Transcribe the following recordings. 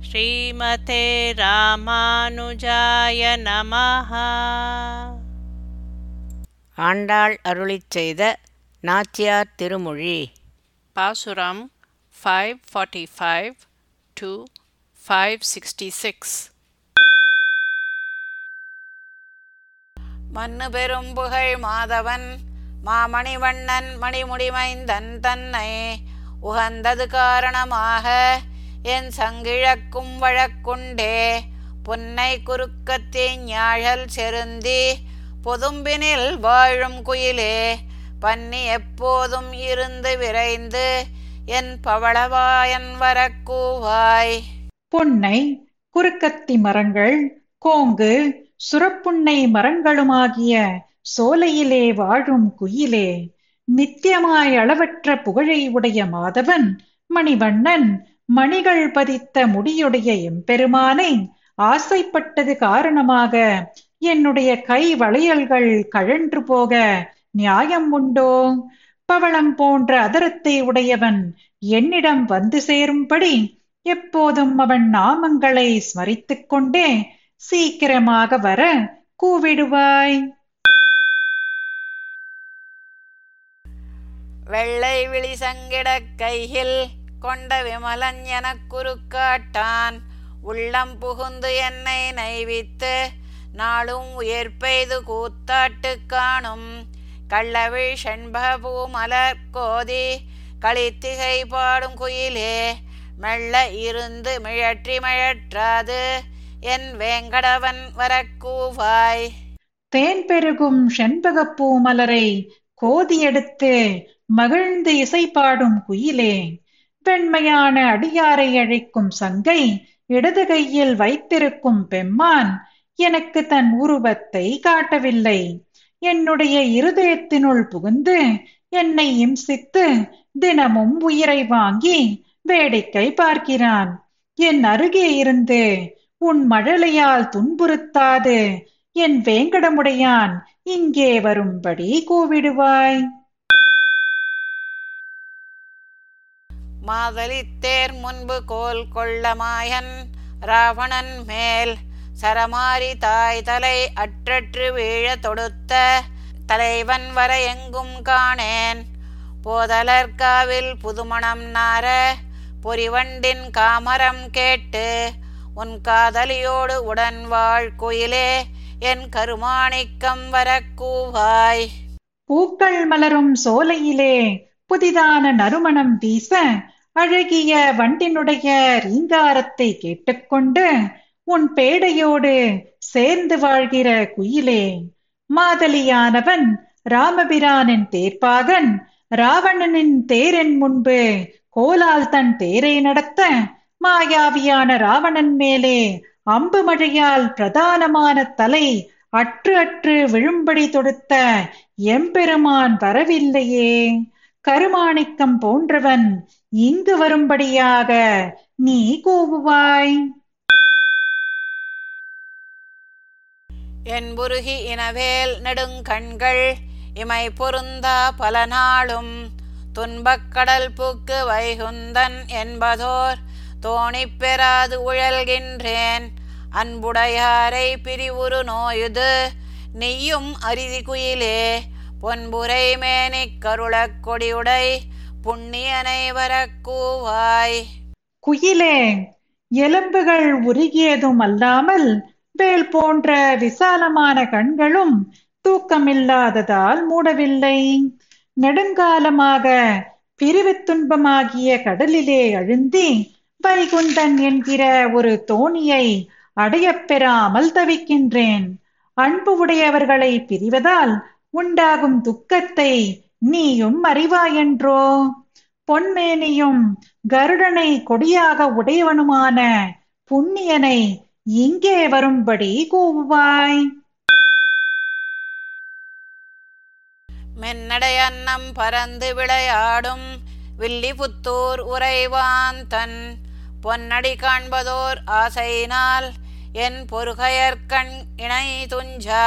ஸ்ரீமதே ராமானுஜாய நமஹ. ஆண்டாள் அருளிச் செய்த நாச்சியார் திருமொழி. பாசுரம் five forty five to five sixty six மண்ணு பெரும் புகழ் மாதவன் மாமணிவண்ணன் மணிமுடிமைந்தன் தன்னை உகந்தது காரணமாக என் சங்கிழக்கும் வழக்குண்டே பொன்னை குறுக்கத்தே ஞாழல் செருந்தி பொதும்பினில் வாழும் குயிலே பன்னி எப்போதும் இருந்து விரைந்து என் பவளவாயன் வரக்கூவாய். பொன்னை குறுக்கத்தி மரங்கள் கோங்கு சுரப்புன்னை மரங்களுமாகிய சோலையிலே வாழும் குயிலே நித்தியமாய் அளவற்ற புகழை உடைய மாதவன் மணிவண்ணன் மணிகள் பதித்த முடியுடைய எம்பெருமானை ஆசைப்பட்டது காரணமாக என்னுடைய கை வளையல்கள் கழன்று போக நியாயம் உண்டோ? பவளம் போன்ற அதரத்தை உடையவன் என்னிடம் வந்து சேரும்படி எப்போதும் அவன் நாமங்களை ஸ்மரித்துக் கொண்டே சீக்கிரமாக வர கூவிடுவாய். வெள்ளை விழி சங்கிட கையில் கொண்ட விமலன் எனக் குறுக்காட்டான். உள்ளம் புகுந்து என்னை நைவித்து நாளும் உயிர் பெய்து கூத்தாட்டு காணும். கள்ளவி செண்பபூ மலர் கோதி களித்திகை பாடும் குயிலே மெல்ல இருந்து மிழற்றி மிழற்றாது என் வேங்கடவன் வரக்கூவாய். தேன் பெருகும் செண்பகப்பூ மலரை கோதி எடுத்து மகிழ்ந்து இசை பாடும் குயிலே வெண்மையான அடியாரை அழைக்கும் சங்கை இடது கையில் வைத்திருக்கும் பெம்மான் எனக்கு தன் உருவத்தை காட்டவில்லை. என்னுடைய இருதயத்தினுள் புகுந்து என்னை இம்சித்து தினமும் உயிரை வாங்கி வேடிக்கை பார்க்கிறான். என் அருகே இருந்து உன் மழலையால் துன்புறுத்தாது. என் வேங்கடமுடையான் இங்கே வரும்படி கூவிடுவாய். மாதலித்தேர் முன்பு கோல் கொள்ளமாயன் ராவணன் மேல். சரமாரி தாய் தலை அற்றற்று வீழ தொடுத்த தலைவன் வர எங்கும் காணேன். போதலர்காவில் புதுமணம் நார பொறிவண்டின் காமரம் கேட்டு உன் காதலியோடு உடன் வாழ் குயிலே என் கருமாணிக்கம் வரக்கூவாய் பூக்கள் மலரும் சோலையிலே புதிதான நறுமணம் வீச அழகிய வண்டினுடைய ரீங்காரத்தை கேட்டுக்கொண்டு உன் பேடையோடு சேர்ந்து வாழ்கிற குயிலே மாதலியானவன் ராமபிரானின் தேர்ப்பாகன் ராவணனின் தேரின் முன்பு கோலால் தன் தேரை நடத்த மாயாவியான ராவணன் மேலே அம்பு மழையால் பிரதானமான தலை அற்று அற்று விழும்படி தொடுத்த எம்பெருமான் வரவில்லையே. கருமாணிக்கம் போன்றவன் இங்கு வரும்படியாக நீ கூவுவாய். என் புருகி இனவேல் நெடுங்கண்கள் இமை பொருந்தா பல நாளும் துன்பக்கடல் புக்கு வைகுந்தன் என்பதோர் தோணிப் பெறாது உழல்கின்றேன். அன்புடையாரை பிரிவுரு நோயுது நீயும் அரிதி குயிலே பொன்புரை மேனிக் கருளக் கொடியுடை புண்ணியனை வரக்கூவாய் குயிலே எலும்புகள் உருகியதும் அல்லாமல் வேல் போன்ற விசாலமான கண்களும் தூக்கமில்லாததால் மூடவில்லை. நெடுங்காலமாக பிரிவு துன்பமாகிய கடலிலே அழுந்தி வைகுண்டன் என்கிற ஒரு தோணியை அடையப் பெறாமல் தவிக்கின்றேன். அன்பு உடையவர்களை பிரிவதால் உண்டாகும் துக்கத்தை நீயும் அறிவாயென்றோ பொன்மேனியும் கருடனை கொடியாக உடையவனுமான புண்ணியனை இங்கே வரும்படி கூவுவாய். மென்னடை அன்னம் பறந்து விளையாடும் வில்லி புத்தூர் உறைவான் தன் பொன்னடி காண்பதோர் ஆசையினால் என் பொறுகையற்கண் இணை துஞ்சா.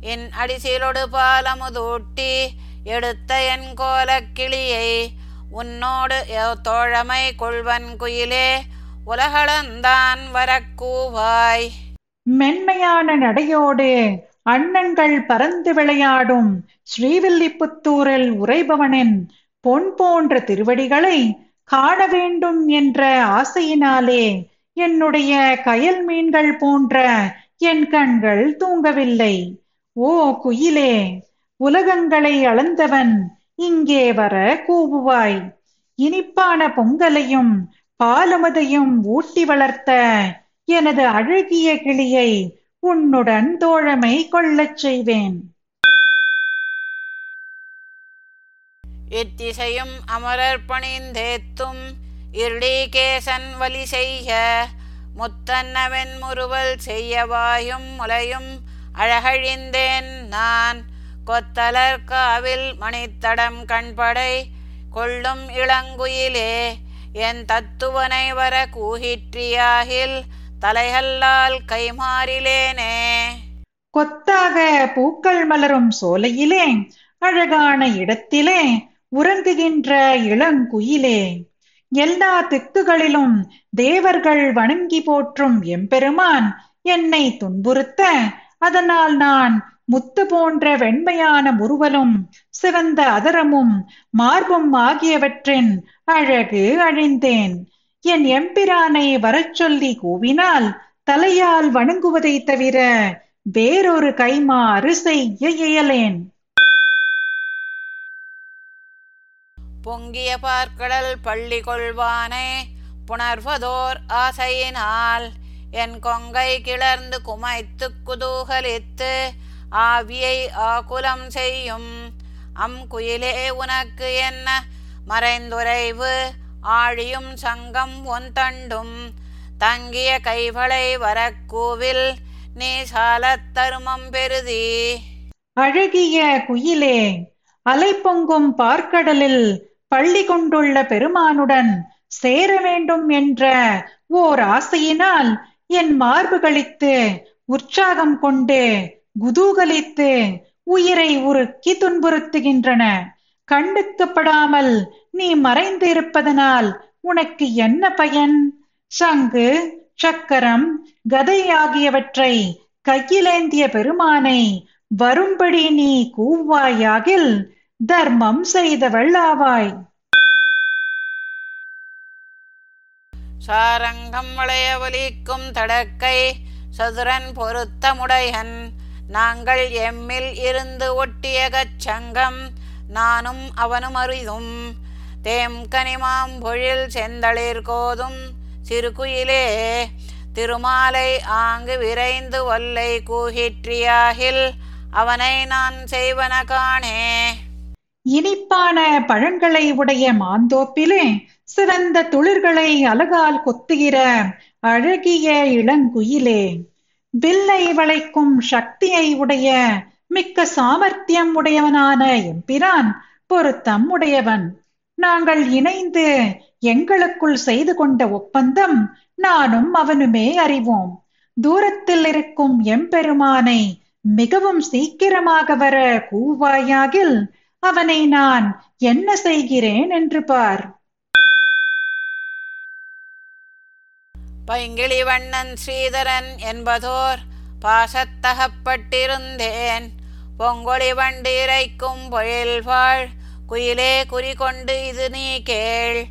என் அடிசிலொடு பாலமுதூட்டி எடுத்த என் கோலக்கிளியை உன்னோடு தோழமை கொள்வன் குயிலே உலகளந்தான் வரக்கூவாய். மென்மையான நடையோடு அண்ணங்கள் பறந்து விளையாடும் ஸ்ரீவில்லிபுத்தூரில் உறைபவனின் பொன் போன்ற திருவடிகளை காண வேண்டும் என்ற ஆசையினாலே என்னுடைய கயல் மீன்கள் போன்ற என் கண்கள் தூங்கவில்லை. ஓ குயிலே உலகங்களை அளந்தவன் இங்கே வர கூவுவாய். இனிப்பான பொங்கலையும் பாலமதையும் ஊட்டி வளர்த்த எனது அழகிய கிளியை உன்னுடன் தோழமை கொள்ளச் செய்வேன். எத்திசையும் அமரர் பணிந்தேத்தும் இருளீகேசன் வலி செய்ய முத்தன்னவன் முறுவல் செய்யவாயும் முலையும் அழகழிந்தேன் நான். கொத்தலர் காவில் மணித்தடம் கண்படை கொள்ளும் இளங்குயிலே. என் தத்துவனை வர கூகிற்றியாகில் தலைகல்லால் கைமாறிலேனே. கொத்தாக பூக்கள் மலரும் சோலையிலே அழகான இடத்திலே உறங்குகின்ற இளங்குயிலே. எல்லா திக்குகளிலும் தேவர்கள் வணங்கி போற்றும் எம்பெருமான் என்னை துன்புறுத்த அதனால் நான் முத்து போன்ற வெண்மையான முறுவலும் சிவந்த அதரமும் மார்பும் ஆகியவற்றின் அழகு அழிந்தேன். என் எம்பிரானை வரச் சொல்லி கூவினால் தலையால் வணங்குவதை தவிர வேறொரு கைமாறு செய்ய இயலேன். பொங்கிய பார்க்கடல் பள்ளி கொள்வானே புணர்வதோர் ஆசையினால் என் கொங்கை கிளர்ந்து குமைத்து குதூகலித்து ஆவியை ஆகுலம் செய்யும். அம் குயிலே உனக்கு என்ன மறைந்துரைவு? ஆழியும் சங்கம் ஒன் தண்டும். தங்கிய கைவளை வரக்கூவில் நீ சாலத் தருமம் பெருதி அழகிய குயிலே அலை பொங்கும் பார்க்கடலில் பள்ளி கொண்டுள்ள பெருமானுடன் சேர வேண்டும் என்ற ஓர் ஆசையினால் என் மார்புகளித்து உற்சாகம் கொண்டு குதூகலித்து உயிரை உருக்கி துன்புறுத்துகின்றன கண்டுக்கப்படாமல் நீ மறைந்து இருப்பதனால் உனக்கு என்ன பயன்? சங்கு சக்கரம் கதை ஆகியவற்றை கையிலேந்திய பெருமானை வரும்படி நீ கூவாயாகில் தர்மம் செய்தவள் ஆவாய். சாரங்கம் வளையவலிக்கும் தடக்கை சதுரன் பொருத்தமுடையன். நாங்கள் எம்மில் இருந்து ஒட்டிய கச்சங்கம் நானும் அவனும் அரிதும். தேம் கனிமாம் பொழில் செந்தளிர் கோதும் சிறுகுயிலே திருமாலை ஆங்கு விரைந்து வல்லை கூகிற்றியாகில் அவனை நான் செய்வன காணே. இனிப்பான பழங்களை உடைய மாந்தோப்பிலே சிறந்த துளிர்களை அழகால் கொத்துகிற அழகிய இளங்குயிலே வில்லை வளைக்கும் சக்தியை உடைய மிக்க சாமர்த்தியம் உடையவனான எம்பிரான் பொருத்தம் உடையவன். நாங்கள் இணைந்து எங்களுக்குள் செய்து கொண்ட ஒப்பந்தம் நானும் அவனுமே அறிவோம். தூரத்தில் இருக்கும் எம்பெருமானை மிகவும் சீக்கிரமாக வர கூவாயாகில் அவனை நான் என்ன செய்கிறேன் என்று பார். பைங்கிளி வண்ணன் ஸ்ரீதரன் என்பதோர் பாசத்தகப்பட்டிருந்தேன். பொங்கொழி வண்டிரைக்கும் பொழில்வாழ் குயிலே குறி கொண்டு இது நீ கேள்.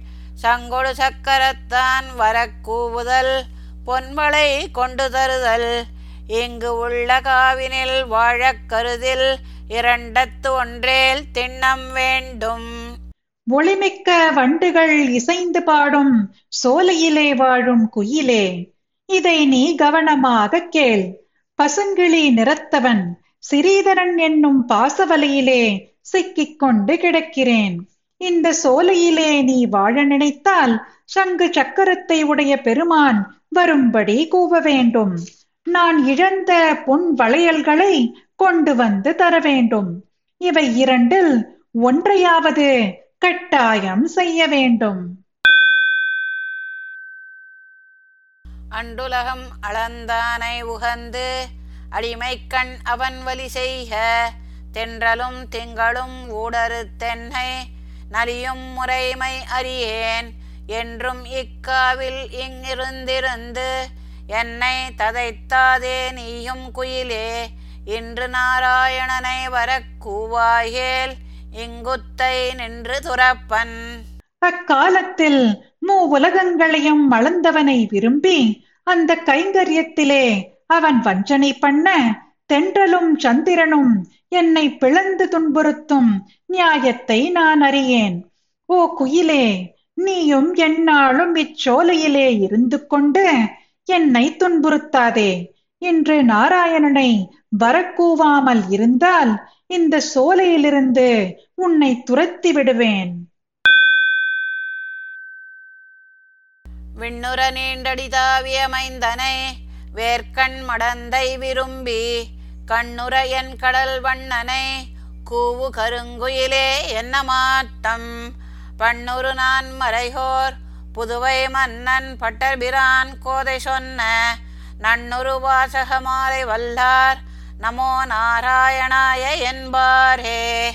சங்கொடு சக்கரத்தான் வரக்கூவுதல் பொன்மலை கொண்டு தருதல். இங்கு உள்ள காவினில் வாழக் கருதில் இரண்டத்து ஒன்றேல் திண்ணம் வேண்டும். ஒளிமிக்க வண்டுகள் இசைந்து பாடும் சோலையிலே வாழும் குயிலே. இதை நீ கவனமாக கேள். பசுங்கிளி நிறத்தவன் சிறீதரன் என்னும் பாசவலையிலே சிக்கிக் கொண்டு கிடக்கிறேன். இந்த சோலையிலே நீ வாழ நினைத்தால் சங்கு சக்கரத்தை உடைய பெருமான் வரும்படி கூவ வேண்டும். நான் இழந்த பொன் வளையல்களை கொண்டு வந்து தர வேண்டும். இவை இரண்டில் ஒன்றையாவது கட்டாயம் செய்ய வேண்டும். அண்டுலகம் அளந்தானை உகந்து அடிமைக்கண் அவன் வலி செய்க. தென்றலும் திங்களும் ஊடறு தென்னை நலியும் முறைமை அறியேன். என்றும் இக்காவில் இங்கிருந்திருந்து என்னை ததைத்தாதே நீயும் குயிலே. இன்று நாராயணனை வரக் கூவாயேல் இங்குத்தை நின்று துறப்பன். அக்காலத்தில் மூ உலகங்களையும் அளந்தவனை விரும்பி அந்த கைங்கரியத்திலே அவன் வஞ்சனை பண்ண தென்றலும் சந்திரனும் என்னை பிளந்து துன்புறுத்தும் நியாயத்தை நான் அறியேன். ஓ குயிலே நீயும் என்னாலும் இச்சோலையிலே இருந்து கொண்டு என்னை துன்புறுத்தாதே. இன்று நாராயணனை வரக்கூவாமல் இருந்தால் இந்த சோலையிலிருந்து உன்னை துரத்தி விடுவேன். விண்ணுற நீண்டடி தாவிய மைந்தனை வேர்க்கண் மடந்தை விரும்பி கண்ணுரையன் கடல் வண்ணனை கூவு கருங்குயிலே என்ன மாட்டம்? பண்ணுரு நான் மறைகோர் புதுவை மன்னன் பட்டர்பிரான் கோதை சொன்ன நன்னுரு வாசகமாலை வல்லார். நமோ நாராயணாய என்பாரே.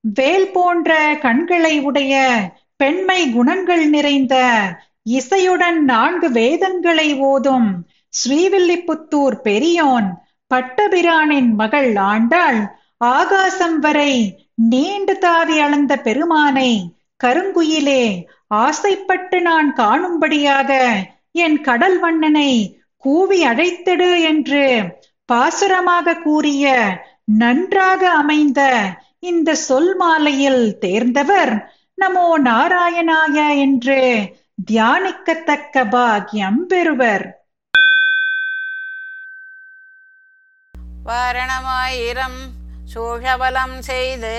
வேல் போன்ற கண்களை உடைய பெண்மை குணங்கள் நிறைந்த இசையுடன் நான்கு வேதங்களை ஓதும் ஸ்ரீவில்லிபுத்தூர் பெரியோன் பட்டபிரானின் மகள் ஆண்டாள். ஆகாசம் வரை நீண்டு தாவி அளந்த பெருமானை கருங்குயிலே ஆசைப்பட்டு நான் காணும்படியாக என் கடல் வண்ணனை கூவி அழைத்திடு என்று பாசுரமாக கூறிய நன்றாக அமைந்த இந்த சொல் மாலையில் தேர்ந்தவர் நமோ நாராயணாய என்று தியானிக்கத்தக்க பாக்கியம் பெறுவர். வாரணமாயிரம் சூழவலம் செய்து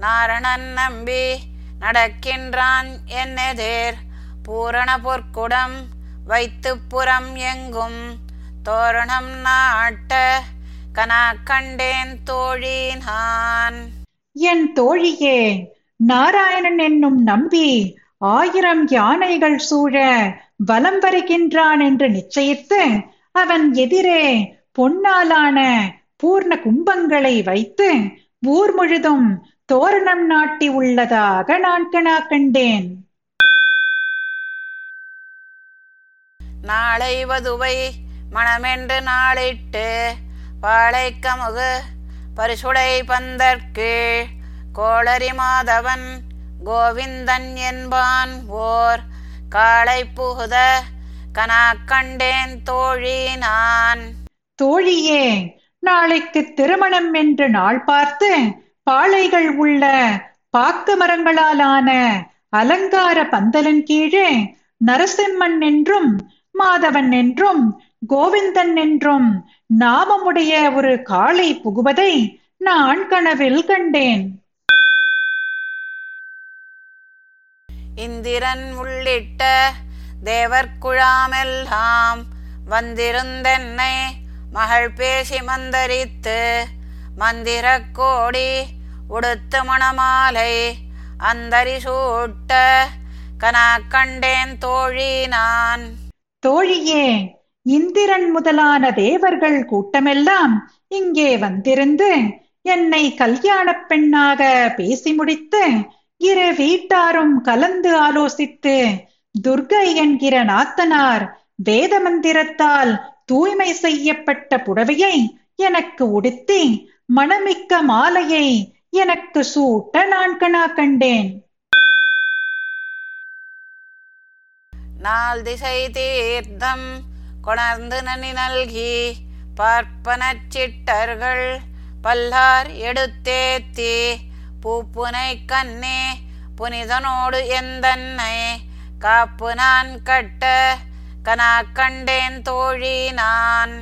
நாரணன் நம்பி நடக்கின்றான் என்னெதிர் பூரண பொற்குடம் வைத்து புறம் எங்கும் தோரணம் நாட்ட கனா கண்டேன் தோழி நான் என் தோழியே நாராயணன் என்னும் நம்பி ஆயிரம் யானைகள் சூழ வலம் வருகின்றான் என்று நிச்சயித்து அவன் எதிரே பொன்னாலான பூர்ண கும்பங்களை வைத்து ஊர் முழுதும் தோரணம் நாட்டி உள்ளதாக நான் கணா கண்டேன். நாளை வதுவை மணமென்று நாளிட்டு பாளைக்கமுகு பரிசுடை பந்தற்கு கோளரி மாதவன் கோவிந்தன் என்பான் ஓர் காளை புகுத கனா கண்டேன் தோழி நான். தோழியே நாளைக்கு திருமணம் என்று நாள் பார்த்து பாளைகள் உள்ள பாக்கு மரங்களாலான அலங்கார பந்தலன் கீழே நரசிம்மன் என்றும் மாதவன் என்றும் கோவிந்தன் என்றும் நாமமுடைய ஒரு காளை புகுவதை நான் கனவில் கண்டேன். இந்திரன் உள்ளிட்ட தேவர்குழாமெல்லாம் வந்திருந்தென்னை மகள் பேசி மந்தரித்து மந்திர கோடி உடுத்து மணமாலை அந்தரி சூட்ட கனா கண்டேன் தோழி நான். தோழியே இந்திரன் முதலான தேவர்கள் கூட்டமெல்லாம் இங்கே வந்திருந்து என்னை கல்யாணப் பெண்ணாக பேசி முடித்து இரு வீட்டாரும் கலந்து ஆலோசித்து துர்கை என்கிற நாத்தனார் வேத மந்திரத்தால் தூய்மை செய்யப்பட்ட புடவையை எனக்கு உடுத்தி மணமிக்க மாலையை எனக்கு சூட்ட நான் கண்டேன். நாள் திசை தீர்த்தம் கொணர்ந்து நனி நல்கி பார்ப்பனச் சிட்டர்கள் பல்லார் எடுத்தேத்தி பூப்புனை கண்ணே புனிதனோடு எந்தன்னை காப்பு நான் கட்ட கனா கண்டேன் தோழி நான்.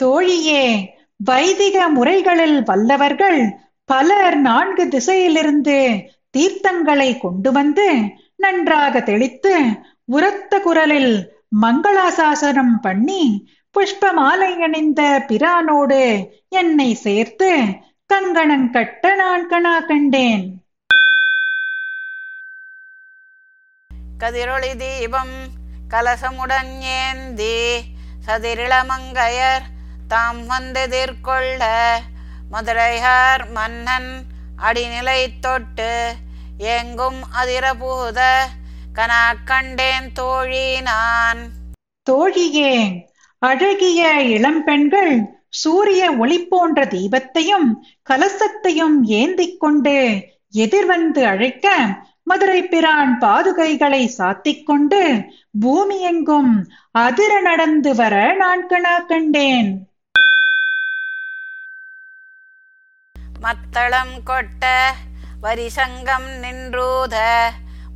தோழியே வைதிக முறைகளில் வல்லவர்கள் பலர் நான்கு திசையிலிருந்து தீர்த்தங்களை கொண்டு வந்து நன்றாக தெளித்து உரத்த குரலில் மங்களாசாசனம் பண்ணி புஷ்ப மாலை அணிந்த பிரானோடு என்னை சேர்த்து கங்கணங்கட்ட நான் கணா கண்டேன். கதிரொளி தீபம் கலசமுடன் ஏந்தி சதிரிளமங்கையர் தாம் வந்தெதிர்கொள்ள மதுரையார் மன்னன் அடிநிலை தொட்டு எங்கும் அதிரபூத கனா கண்டேன் தோழி நான். தோழியே அழகிய இளம்பெண்கள் சூரிய ஒளி போன்ற தீபத்தையும் கலசத்தையும் ஏந்திக் கொண்டு எதிர்வந்து அழைக்க மதுரை பிரான் பாதுகைகளை சாத்திக் கொண்டு பூமி எங்கும் அதிர நடந்து வர நான் கணா கண்டேன். மத்தளம் கொட்ட வரிசங்கம் நின்றூத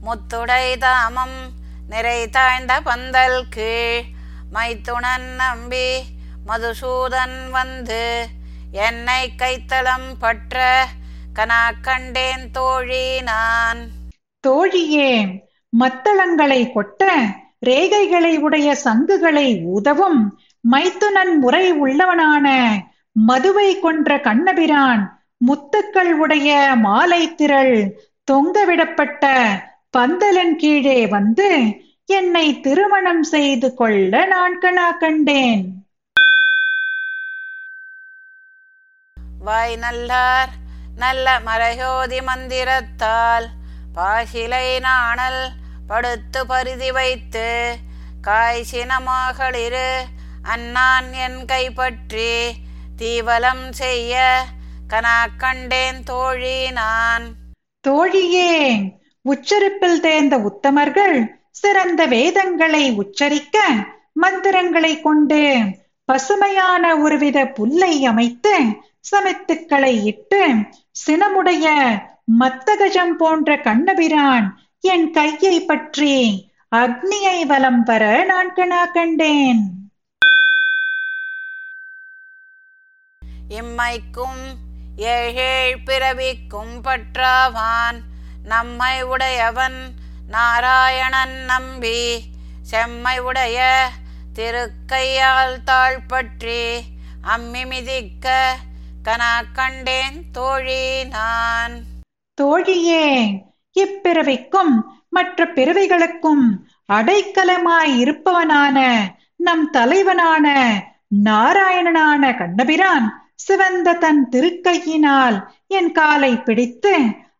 முத்துடை தாமம் நிறை தாழ்ந்த பந்தல் கீழ் மைத்துணன் நம்பி மதுசூதன் வந்து என்னை கைத்தளம் பற்ற கனா கண்டேன் தோழி நான். தோழியே மத்தளங்களை கொட்ட ரேகைகளை உடைய சங்குகளை ஊதவும் மைத்துனன் முறை உள்ளவனான மதுவை கொன்ற கண்ணபிரான் முத்துக்கள் உடைய மாலை திரள் தொங்கவிடப்பட்ட பந்தலன் கீழே வந்து என்னை திருமணம் செய்து கொள்ள நான் கணா கண்டேன். வாய் நல்லார் நல்ல மரயோதி மந்திரத்தால் பாசிலை நாணல் படுத்து பரிதி வைத்து காய்ச்சினமாகளிரு அண்ணான் என் கைப்பற்றி தீவலம் செய்ய கனா கண்டேன் தோழி நான். தோழியே உச்சரிப்பில் தேர்ந்த உத்தமர்கள் சிறந்த வேதங்களை உச்சரிக்க மந்திரங்களை கொண்டு பசுமையான ஒருவித புல்லை அமைத்து சமைத்துக்களை இட்டு சினமுடைய மத்தகஜம் போன்ற கண்ணபிரான் என் கையை பற்றி அக்னியை வலம் வர நான் கணா கண்டேன். இம்மைக்கும் ஏழேழ் பிறவிக்கும் பற்றாவான். நம்மை உடையவன் நாராயணன் நம்பி செம்மை உடைய திருக்கையால் தாழ்பற்றி அம்மி மிதிக்க கனா கண்டேன் தோழி நான். தோழியே இப்பிறவிக்கும் மற்ற பிறவிகளுக்கும் அடைக்கலமாய் இருப்பவனான நம் தலைவனான நாராயணனான கண்ணபிரான் சிவந்த தன் திருக்கையினால் என் காலை பிடித்து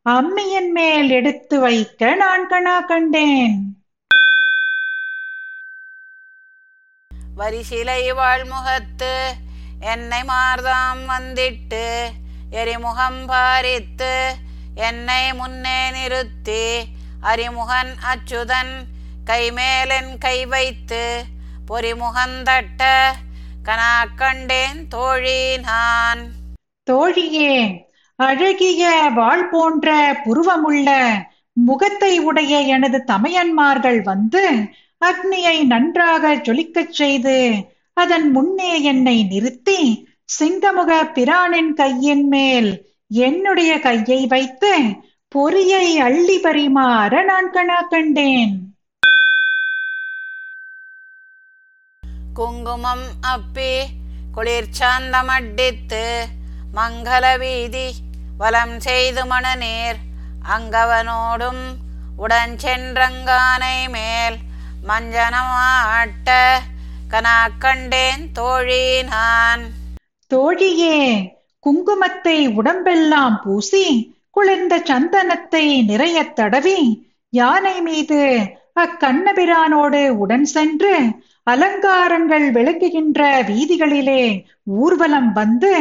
அம்மியின் மேல் எடுத்து வைக்க நான் கணா கண்டேன். வரிசிலை வாழ்முகத்து என்னை மார்தாம் வந்திட்டு எரிமுகம் பாரித்து என்னை முன்னே நிறுத்தி அரிமுகன் அச்சுதன் கைமேலென் கை வைத்து பொறிமுகந்தட்ட கனா கண்டேன் தோழி நான். தோழியே அழகிய வாள் போன்ற புருவமுள்ள முகத்தை உடைய எனது தமையன்மார்கள் வந்து அக்னியை நன்றாக ஜொலிக்கச் செய்து அதன் முன்னே என்னை நிறுத்தி சிங்கமுக பிரானின் கையின் மேல் என்னுடைய கையை வைத்து பொறியை அள்ளி பரிமாற நான் கணா கண்டேன். குங்குமம் அப்பி குளிர்ச்சாந்தமட்டித்து மங்கள வீதி வலம் செய்து மணநீர் அங்கவனோடும் உடன் சென்றங்கானை மேல் மஞ்சனமாட்ட கனா கண்டேன் தோழி நான். தோழியே குங்குமத்தை உடம்பெல்லாம் பூசி குளிர்ந்த சந்தனத்தை நிறைய தடவி யானை மீது அக்கண்ணபிரானோடு உடன் சென்று அலங்காரங்கள் விளங்குகின்ற வீதிகளிலே ஊர்வலம் வந்து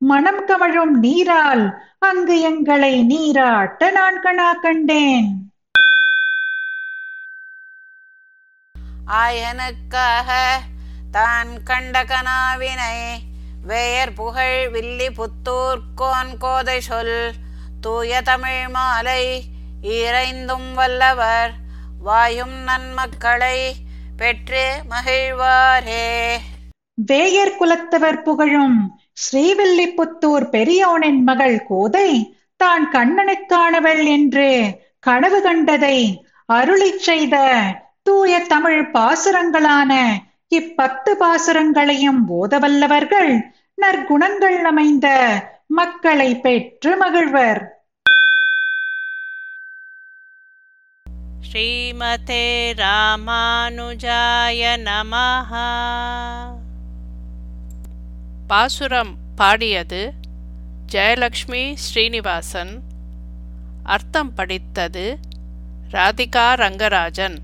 மனம் கமழும் நீரால் அங்கு எங்களை நீராட்ட நான் கணா கண்டேன். ஆயனுக்காக தான் கண்ட கனாவினை வேயர் புகழ் வில்லி புத்தூர் கோன் கோதை சொல் தூய தமிழ் மாலை ஈரைந்தும் வல்லவர் வாயும் நன்மக்களை பெற்று மகிழ்வாரே. வேயர் குலத்தவர் புகழும் ஸ்ரீவில்லிபுத்தூர் பெரியோனின் மகள் கோதை தான் கண்ணனுக்கானவள் என்று கனவு கண்டதை அருளிச் செய்த தூய தமிழ் பாசுரங்களான இப்பத்து பாசுரங்களையும் போதவல்லவர்கள் நற்குணங்கள் அமைந்த மக்களை பெற்று மகிழ்வர். ஸ்ரீமதே ராமானுஜாய நமஹா. பாசுரம் பாடியது ஜெயலக்ஷ்மி ஸ்ரீனிவாசன். அர்த்தம் படித்தது ராதிகா ரங்கராஜன்.